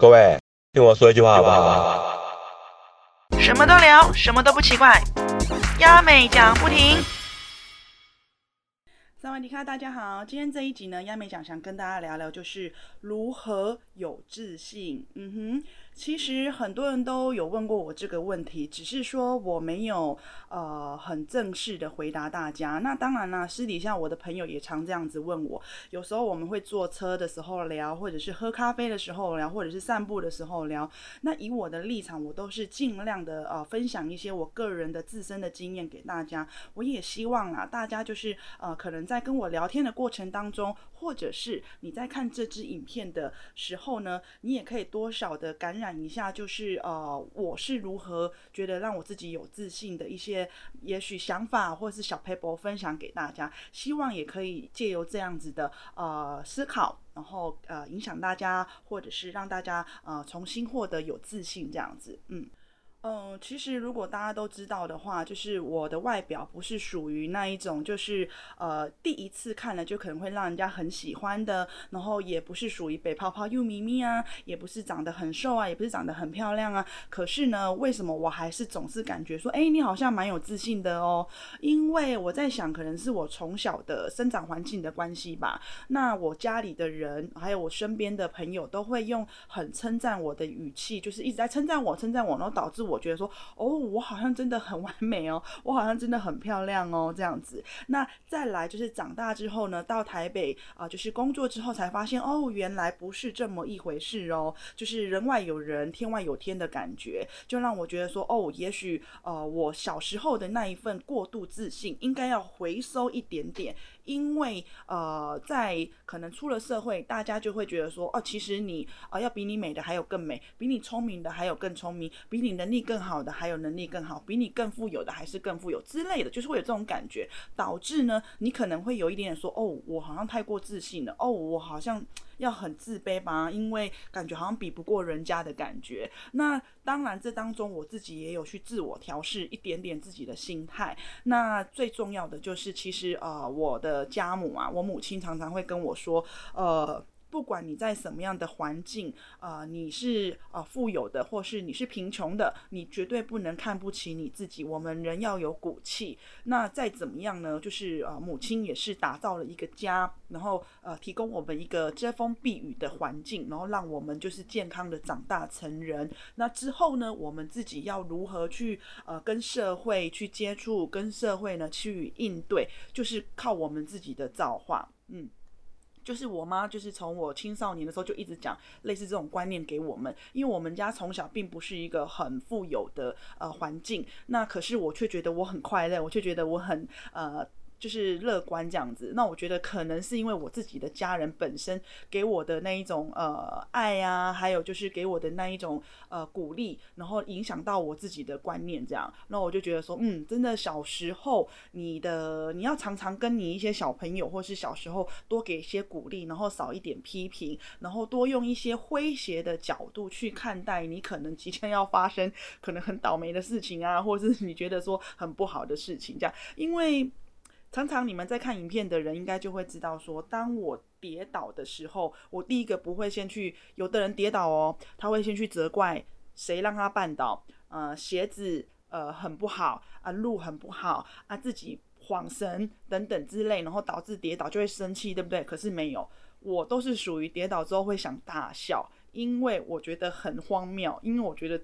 各位，听我说一句话好不好？什么都聊，什么都不奇怪，亚美讲不停。萨瓦迪卡，大家好，今天这一集呢，亚美讲想跟大家聊聊，就是如何有自信。嗯哼。其实很多人都有问过我这个问题，只是说我没有呃很正式的回答大家。那当然啦，私底下我的朋友也常这样子问我。有时候我们会坐车的时候聊，或者是喝咖啡的时候聊，或者是散步的时候聊。那以我的立场，我都是尽量的呃分享一些我个人的自身的经验给大家。我也希望啊，大家就是呃可能在跟我聊天的过程当中，或者是你在看这支影片的时候呢，你也可以多少的感染。一下，就是呃，我是如何觉得让我自己有自信的一些，也许想法或者是小 paper 分享给大家，希望也可以借由这样子的呃思考，然后呃影响大家，或者是让大家呃重新获得有自信这样子，嗯。嗯，其实如果大家都知道的话，就是我的外表不是属于那一种，就是呃第一次看了就可能会让人家很喜欢的，然后也不是属于北泡泡又咪咪啊，也不是长得很瘦啊，也不是长得很漂亮啊。可是呢，为什么我还是总是感觉说，哎，你好像蛮有自信的哦？因为我在想，可能是我从小的生长环境的关系吧。那我家里的人，还有我身边的朋友，都会用很称赞我的语气，就是一直在称赞我，称赞我，然后导致。我觉得说，哦，我好像真的很完美哦，我好像真的很漂亮哦，这样子。那再来就是长大之后呢，到台北啊，就是工作之后才发现，哦，原来不是这么一回事哦，就是人外有人，天外有天的感觉，就让我觉得说，哦，也许呃，我小时候的那一份过度自信，应该要回收一点点。因为呃，在可能出了社会，大家就会觉得说，哦，其实你啊，要比你美的还有更美，比你聪明的还有更聪明，比你能力更好的还有能力更好，比你更富有的还是更富有之类的，就是会有这种感觉，导致呢，你可能会有一点点说，哦，我好像太过自信了，哦，我好像。要很自卑吧，因为感觉好像比不过人家的感觉。那当然，这当中我自己也有去自我调试一点点自己的心态。那最重要的就是，其实呃，我的家母啊，我母亲常常会跟我说，呃。不管你在什么样的环境，呃，你是呃富有的，或是你是贫穷的，你绝对不能看不起你自己。我们人要有骨气。那再怎么样呢？就是呃，母亲也是打造了一个家，然后呃，提供我们一个遮风避雨的环境，然后让我们就是健康的长大成人。那之后呢，我们自己要如何去呃跟社会去接触，跟社会呢去应对，就是靠我们自己的造化，嗯。就是我妈，就是从我青少年的时候就一直讲类似这种观念给我们，因为我们家从小并不是一个很富有的呃环境，那可是我却觉得我很快乐，我却觉得我很呃。就是乐观这样子，那我觉得可能是因为我自己的家人本身给我的那一种呃爱啊，还有就是给我的那一种呃鼓励，然后影响到我自己的观念这样，那我就觉得说，嗯，真的小时候你的你要常常跟你一些小朋友，或是小时候多给一些鼓励，然后少一点批评，然后多用一些诙谐的角度去看待你可能即将要发生可能很倒霉的事情啊，或是你觉得说很不好的事情这样，因为。常常你们在看影片的人，应该就会知道说，当我跌倒的时候，我第一个不会先去。有的人跌倒哦，他会先去责怪谁让他绊倒，呃，鞋子呃很不好啊，路很不好啊，自己晃神等等之类，然后导致跌倒就会生气，对不对？可是没有，我都是属于跌倒之后会想大笑，因为我觉得很荒谬，因为我觉得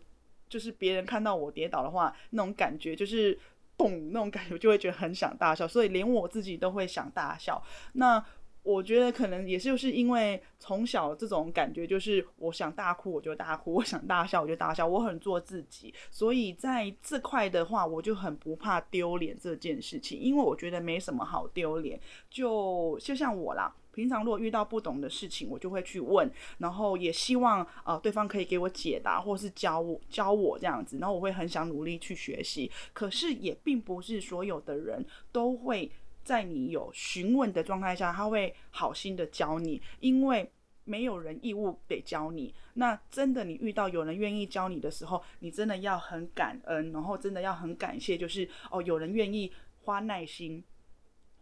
就是别人看到我跌倒的话，那种感觉就是。咚那种感觉就会觉得很想大笑，所以连我自己都会想大笑。那我觉得可能也就是因为从小这种感觉，就是我想大哭我就大哭，我想大笑我就大笑，我很做自己。所以在这块的话，我就很不怕丢脸这件事情，因为我觉得没什么好丢脸。就就像我啦。平常如果遇到不懂的事情，我就会去问，然后也希望呃对方可以给我解答，或是教我教我这样子，然后我会很想努力去学习。可是也并不是所有的人都会在你有询问的状态下，他会好心的教你，因为没有人义务得教你。那真的你遇到有人愿意教你的时候，你真的要很感恩，然后真的要很感谢，就是哦有人愿意花耐心。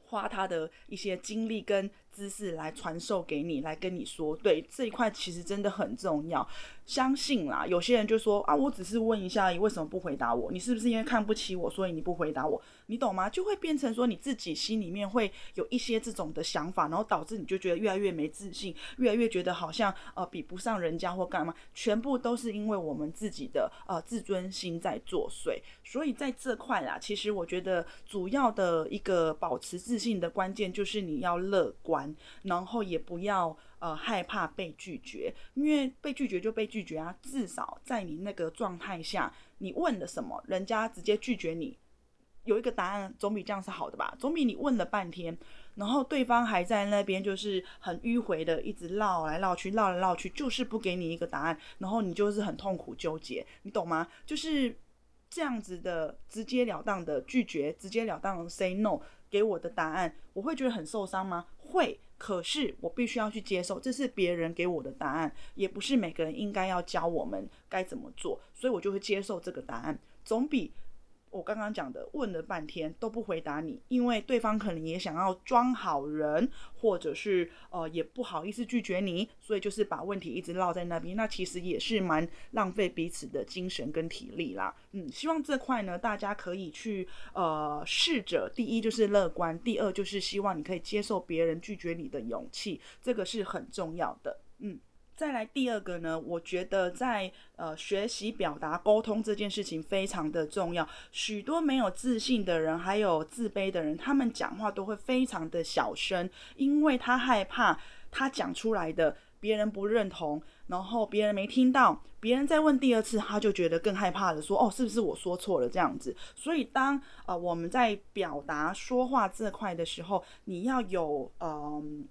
花他的一些精力跟姿势来传授给你，来跟你说，对这一块其实真的很重要。相信啦，有些人就说啊，我只是问一下，你为什么不回答我？你是不是因为看不起我，所以你不回答我？你懂吗？就会变成说你自己心里面会有一些这种的想法，然后导致你就觉得越来越没自信，越来越觉得好像呃比不上人家或干嘛，全部都是因为我们自己的呃自尊心在作祟。所以在这块啦，其实我觉得主要的一个保持自信的关键就是你要乐观，然后也不要。呃，害怕被拒绝，因为被拒绝就被拒绝啊。至少在你那个状态下，你问了什么，人家直接拒绝你，有一个答案总比这样是好的吧？总比你问了半天，然后对方还在那边就是很迂回的一直绕来绕去，绕来绕去，就是不给你一个答案，然后你就是很痛苦纠结，你懂吗？就是这样子的直截了当的拒绝，直截了当的 say no 给我的答案，我会觉得很受伤吗？会。可是我必须要去接受，这是别人给我的答案，也不是每个人应该要教我们该怎么做，所以我就会接受这个答案，总比。我刚刚讲的，问了半天都不回答你，因为对方可能也想要装好人，或者是呃也不好意思拒绝你，所以就是把问题一直落在那边，那其实也是蛮浪费彼此的精神跟体力啦。嗯，希望这块呢，大家可以去呃试着，第一就是乐观，第二就是希望你可以接受别人拒绝你的勇气，这个是很重要的。嗯。再来第二个呢，我觉得在呃学习表达沟通这件事情非常的重要。许多没有自信的人，还有自卑的人，他们讲话都会非常的小声，因为他害怕他讲出来的别人不认同，然后别人没听到，别人再问第二次，他就觉得更害怕的说哦，是不是我说错了这样子？所以当呃我们在表达说话这块的时候，你要有嗯。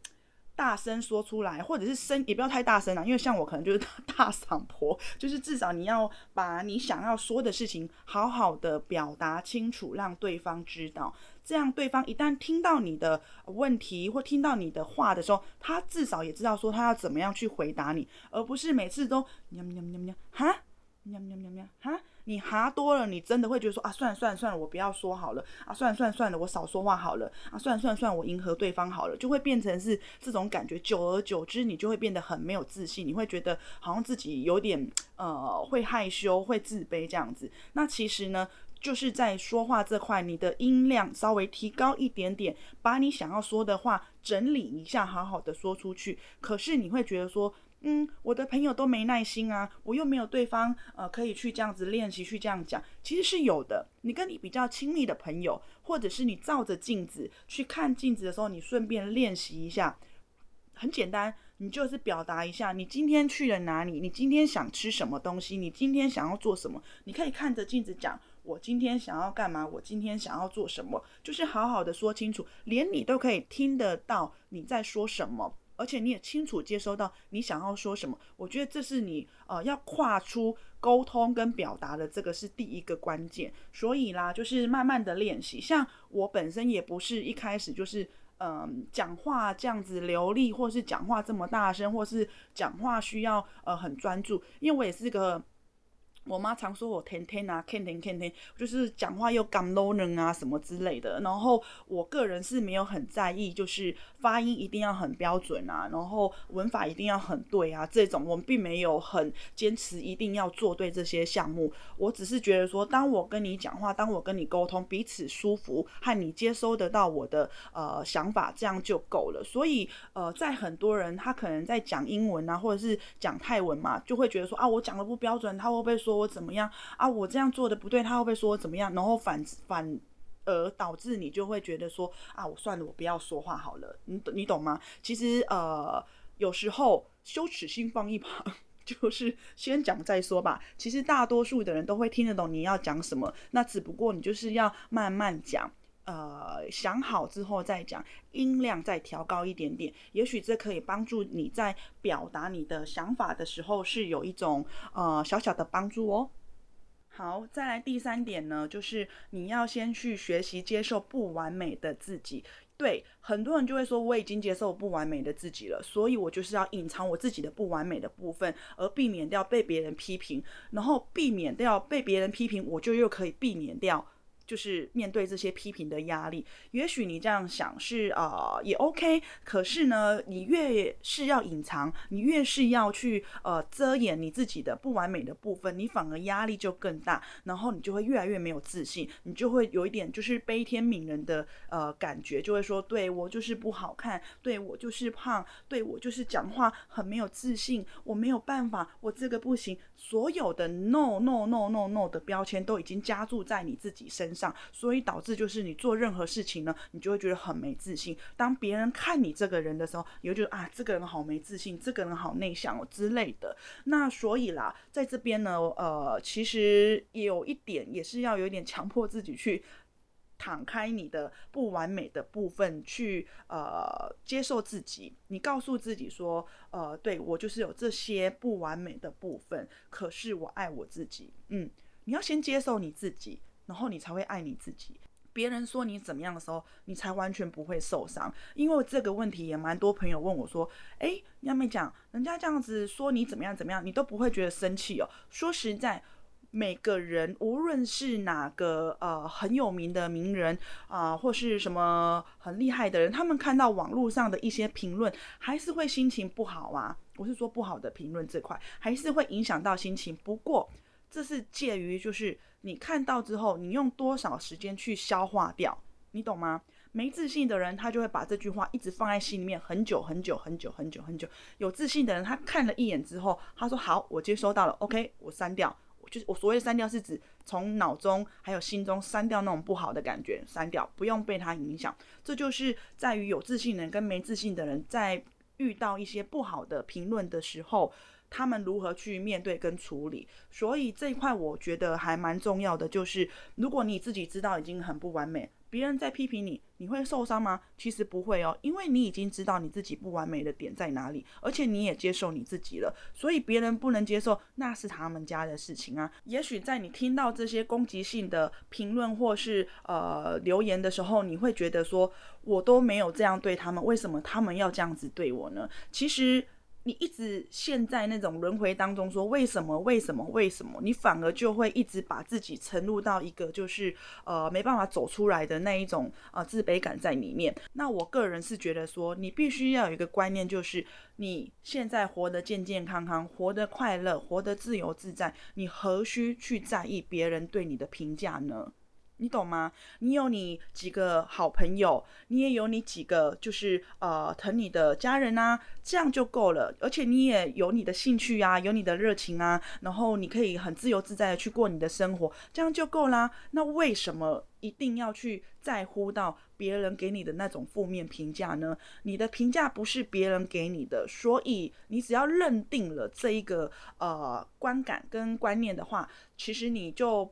大声说出来，或者是声也不要太大声了，因为像我可能就是 大嗓婆，就是至少你要把你想要说的事情好好的表达清楚，让对方知道，这样对方一旦听到你的问题或听到你的话的时候，他至少也知道说他要怎么样去回答你，而不是每次都喵喵喵喵哈？喵喵喵喵哈。你哈多了，你真的会觉得说啊，算了算了算了，我不要说好了啊，算了算了算了，我少说话好了啊，算了算了算了，我迎合对方好了，就会变成是这种感觉。久而久之，你就会变得很没有自信，你会觉得好像自己有点呃会害羞、会自卑这样子。那其实呢，就是在说话这块，你的音量稍微提高一点点，把你想要说的话整理一下，好好的说出去。可是你会觉得说。嗯，我的朋友都没耐心啊，我又没有对方，呃，可以去这样子练习，去这样讲，其实是有的。你跟你比较亲密的朋友，或者是你照着镜子去看镜子的时候，你顺便练习一下，很简单，你就是表达一下，你今天去了哪里，你今天想吃什么东西，你今天想要做什么，你可以看着镜子讲，我今天想要干嘛，我今天想要做什么，就是好好的说清楚，连你都可以听得到你在说什么。而且你也清楚接收到你想要说什么，我觉得这是你呃要跨出沟通跟表达的这个是第一个关键。所以啦，就是慢慢的练习。像我本身也不是一开始就是嗯讲话这样子流利，或是讲话这么大声，或是讲话需要呃很专注，因为我也是个。我妈常说我天天啊，天天天天，就是讲话又干 low 人啊什么之类的。然后我个人是没有很在意，就是发音一定要很标准啊，然后文法一定要很对啊，这种我们并没有很坚持一定要做对这些项目。我只是觉得说，当我跟你讲话，当我跟你沟通，彼此舒服，和你接收得到我的呃想法，这样就够了。所以呃，在很多人他可能在讲英文啊，或者是讲泰文嘛，就会觉得说啊，我讲的不标准，他会不会说？说我怎么样啊？我这样做的不对，他会不会说我怎么样？然后反反而导致你就会觉得说啊，我算了，我不要说话好了。你你懂吗？其实呃，有时候羞耻心放一旁，就是先讲再说吧。其实大多数的人都会听得懂你要讲什么，那只不过你就是要慢慢讲。呃，想好之后再讲，音量再调高一点点，也许这可以帮助你在表达你的想法的时候是有一种呃小小的帮助哦。好，再来第三点呢，就是你要先去学习接受不完美的自己。对，很多人就会说我已经接受不完美的自己了，所以我就是要隐藏我自己的不完美的部分，而避免掉被别人批评，然后避免掉被别人批评，我就又可以避免掉。就是面对这些批评的压力，也许你这样想是呃也 OK，可是呢，你越是要隐藏，你越是要去呃遮掩你自己的不完美的部分，你反而压力就更大，然后你就会越来越没有自信，你就会有一点就是悲天悯人的呃感觉，就会说对我就是不好看，对我就是胖，对我就是讲话很没有自信，我没有办法，我这个不行，所有的 no no no no no 的标签都已经加注在你自己身上。上，所以导致就是你做任何事情呢，你就会觉得很没自信。当别人看你这个人的时候，你会觉得啊，这个人好没自信，这个人好内向哦之类的。那所以啦，在这边呢，呃，其实有一点也是要有点强迫自己去敞开你的不完美的部分，去呃接受自己。你告诉自己说，呃，对我就是有这些不完美的部分，可是我爱我自己。嗯，你要先接受你自己。然后你才会爱你自己。别人说你怎么样的时候，你才完全不会受伤。因为这个问题也蛮多朋友问我说：“诶，要没讲，人家这样子说你怎么样怎么样，你都不会觉得生气哦？”说实在，每个人无论是哪个呃很有名的名人啊，或是什么很厉害的人，他们看到网络上的一些评论，还是会心情不好啊。我是说不好的评论这块，还是会影响到心情。不过这是介于就是。你看到之后，你用多少时间去消化掉？你懂吗？没自信的人，他就会把这句话一直放在心里面很久很久很久很久很久。有自信的人，他看了一眼之后，他说：“好，我接收到了，OK，我删掉。”就是我所谓的删掉，是指从脑中还有心中删掉那种不好的感觉，删掉，不用被他影响。这就是在于有自信的人跟没自信的人，在遇到一些不好的评论的时候。他们如何去面对跟处理？所以这一块我觉得还蛮重要的。就是如果你自己知道已经很不完美，别人在批评你，你会受伤吗？其实不会哦，因为你已经知道你自己不完美的点在哪里，而且你也接受你自己了。所以别人不能接受，那是他们家的事情啊。也许在你听到这些攻击性的评论或是呃留言的时候，你会觉得说，我都没有这样对他们，为什么他们要这样子对我呢？其实。你一直陷在那种轮回当中，说为什么为什么为什么？你反而就会一直把自己沉入到一个就是呃没办法走出来的那一种呃自卑感在里面。那我个人是觉得说，你必须要有一个观念，就是你现在活得健健康康，活得快乐，活得自由自在，你何须去在意别人对你的评价呢？你懂吗？你有你几个好朋友，你也有你几个就是呃疼你的家人啊，这样就够了。而且你也有你的兴趣啊，有你的热情啊，然后你可以很自由自在的去过你的生活，这样就够啦。那为什么一定要去在乎到别人给你的那种负面评价呢？你的评价不是别人给你的，所以你只要认定了这一个呃观感跟观念的话，其实你就。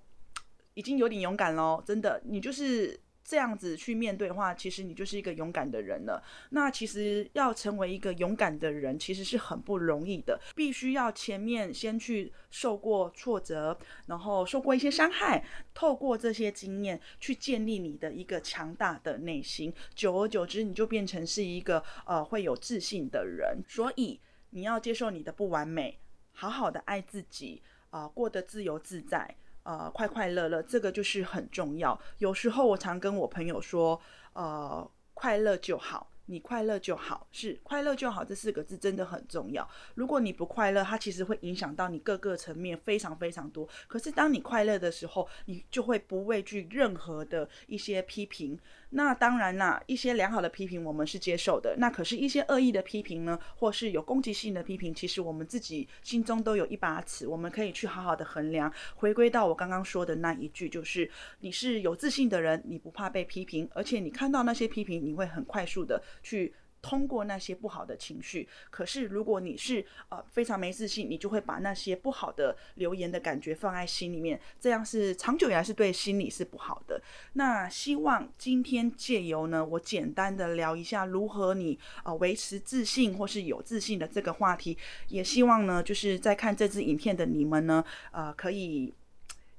已经有点勇敢喽，真的，你就是这样子去面对的话，其实你就是一个勇敢的人了。那其实要成为一个勇敢的人，其实是很不容易的，必须要前面先去受过挫折，然后受过一些伤害，透过这些经验去建立你的一个强大的内心，久而久之，你就变成是一个呃会有自信的人。所以你要接受你的不完美，好好的爱自己啊，过得自由自在。呃，快快乐乐，这个就是很重要。有时候我常跟我朋友说，呃，快乐就好。你快乐就好，是快乐就好这四个字真的很重要。如果你不快乐，它其实会影响到你各个层面非常非常多。可是当你快乐的时候，你就会不畏惧任何的一些批评。那当然啦，一些良好的批评我们是接受的。那可是，一些恶意的批评呢，或是有攻击性的批评，其实我们自己心中都有一把尺，我们可以去好好的衡量。回归到我刚刚说的那一句，就是你是有自信的人，你不怕被批评，而且你看到那些批评，你会很快速的。去通过那些不好的情绪，可是如果你是呃非常没自信，你就会把那些不好的留言的感觉放在心里面，这样是长久以来是对心理是不好的。那希望今天借由呢，我简单的聊一下如何你呃维持自信或是有自信的这个话题，也希望呢就是在看这支影片的你们呢，呃可以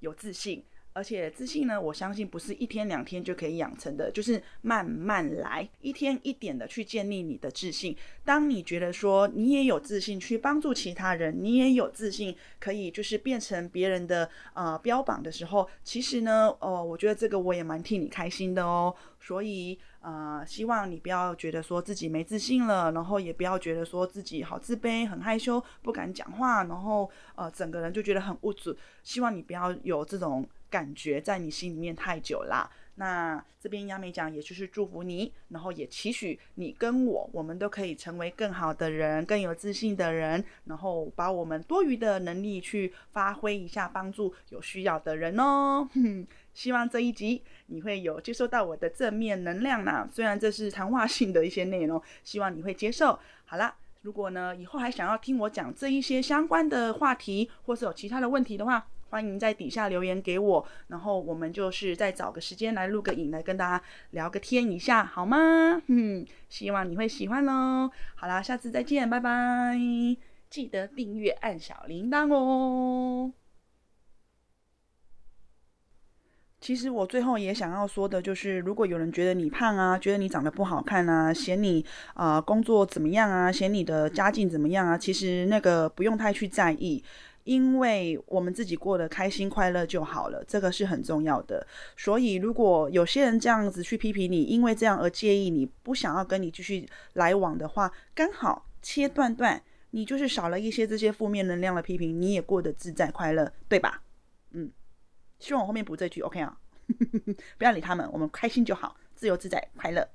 有自信。而且自信呢，我相信不是一天两天就可以养成的，就是慢慢来，一天一点的去建立你的自信。当你觉得说你也有自信去帮助其他人，你也有自信可以就是变成别人的呃标榜的时候，其实呢，哦，我觉得这个我也蛮替你开心的哦。所以呃，希望你不要觉得说自己没自信了，然后也不要觉得说自己好自卑、很害羞、不敢讲话，然后呃整个人就觉得很无助。希望你不要有这种。感觉在你心里面太久啦。那这边亚美讲，也就是祝福你，然后也期许你跟我，我们都可以成为更好的人，更有自信的人，然后把我们多余的能力去发挥一下，帮助有需要的人哦。希望这一集你会有接收到我的正面能量呢，虽然这是谈话性的一些内容，希望你会接受。好了，如果呢以后还想要听我讲这一些相关的话题，或是有其他的问题的话，欢迎在底下留言给我，然后我们就是再找个时间来录个影，来跟大家聊个天一下，好吗？嗯，希望你会喜欢喽。好啦，下次再见，拜拜！记得订阅，按小铃铛哦。其实我最后也想要说的就是，如果有人觉得你胖啊，觉得你长得不好看啊，嫌你啊工作怎么样啊，嫌你的家境怎么样啊，其实那个不用太去在意。因为我们自己过得开心快乐就好了，这个是很重要的。所以，如果有些人这样子去批评你，因为这样而介意你，不想要跟你继续来往的话，刚好切断断，你就是少了一些这些负面能量的批评，你也过得自在快乐，对吧？嗯，希望我后面补这句，OK 啊？不要理他们，我们开心就好，自由自在快乐。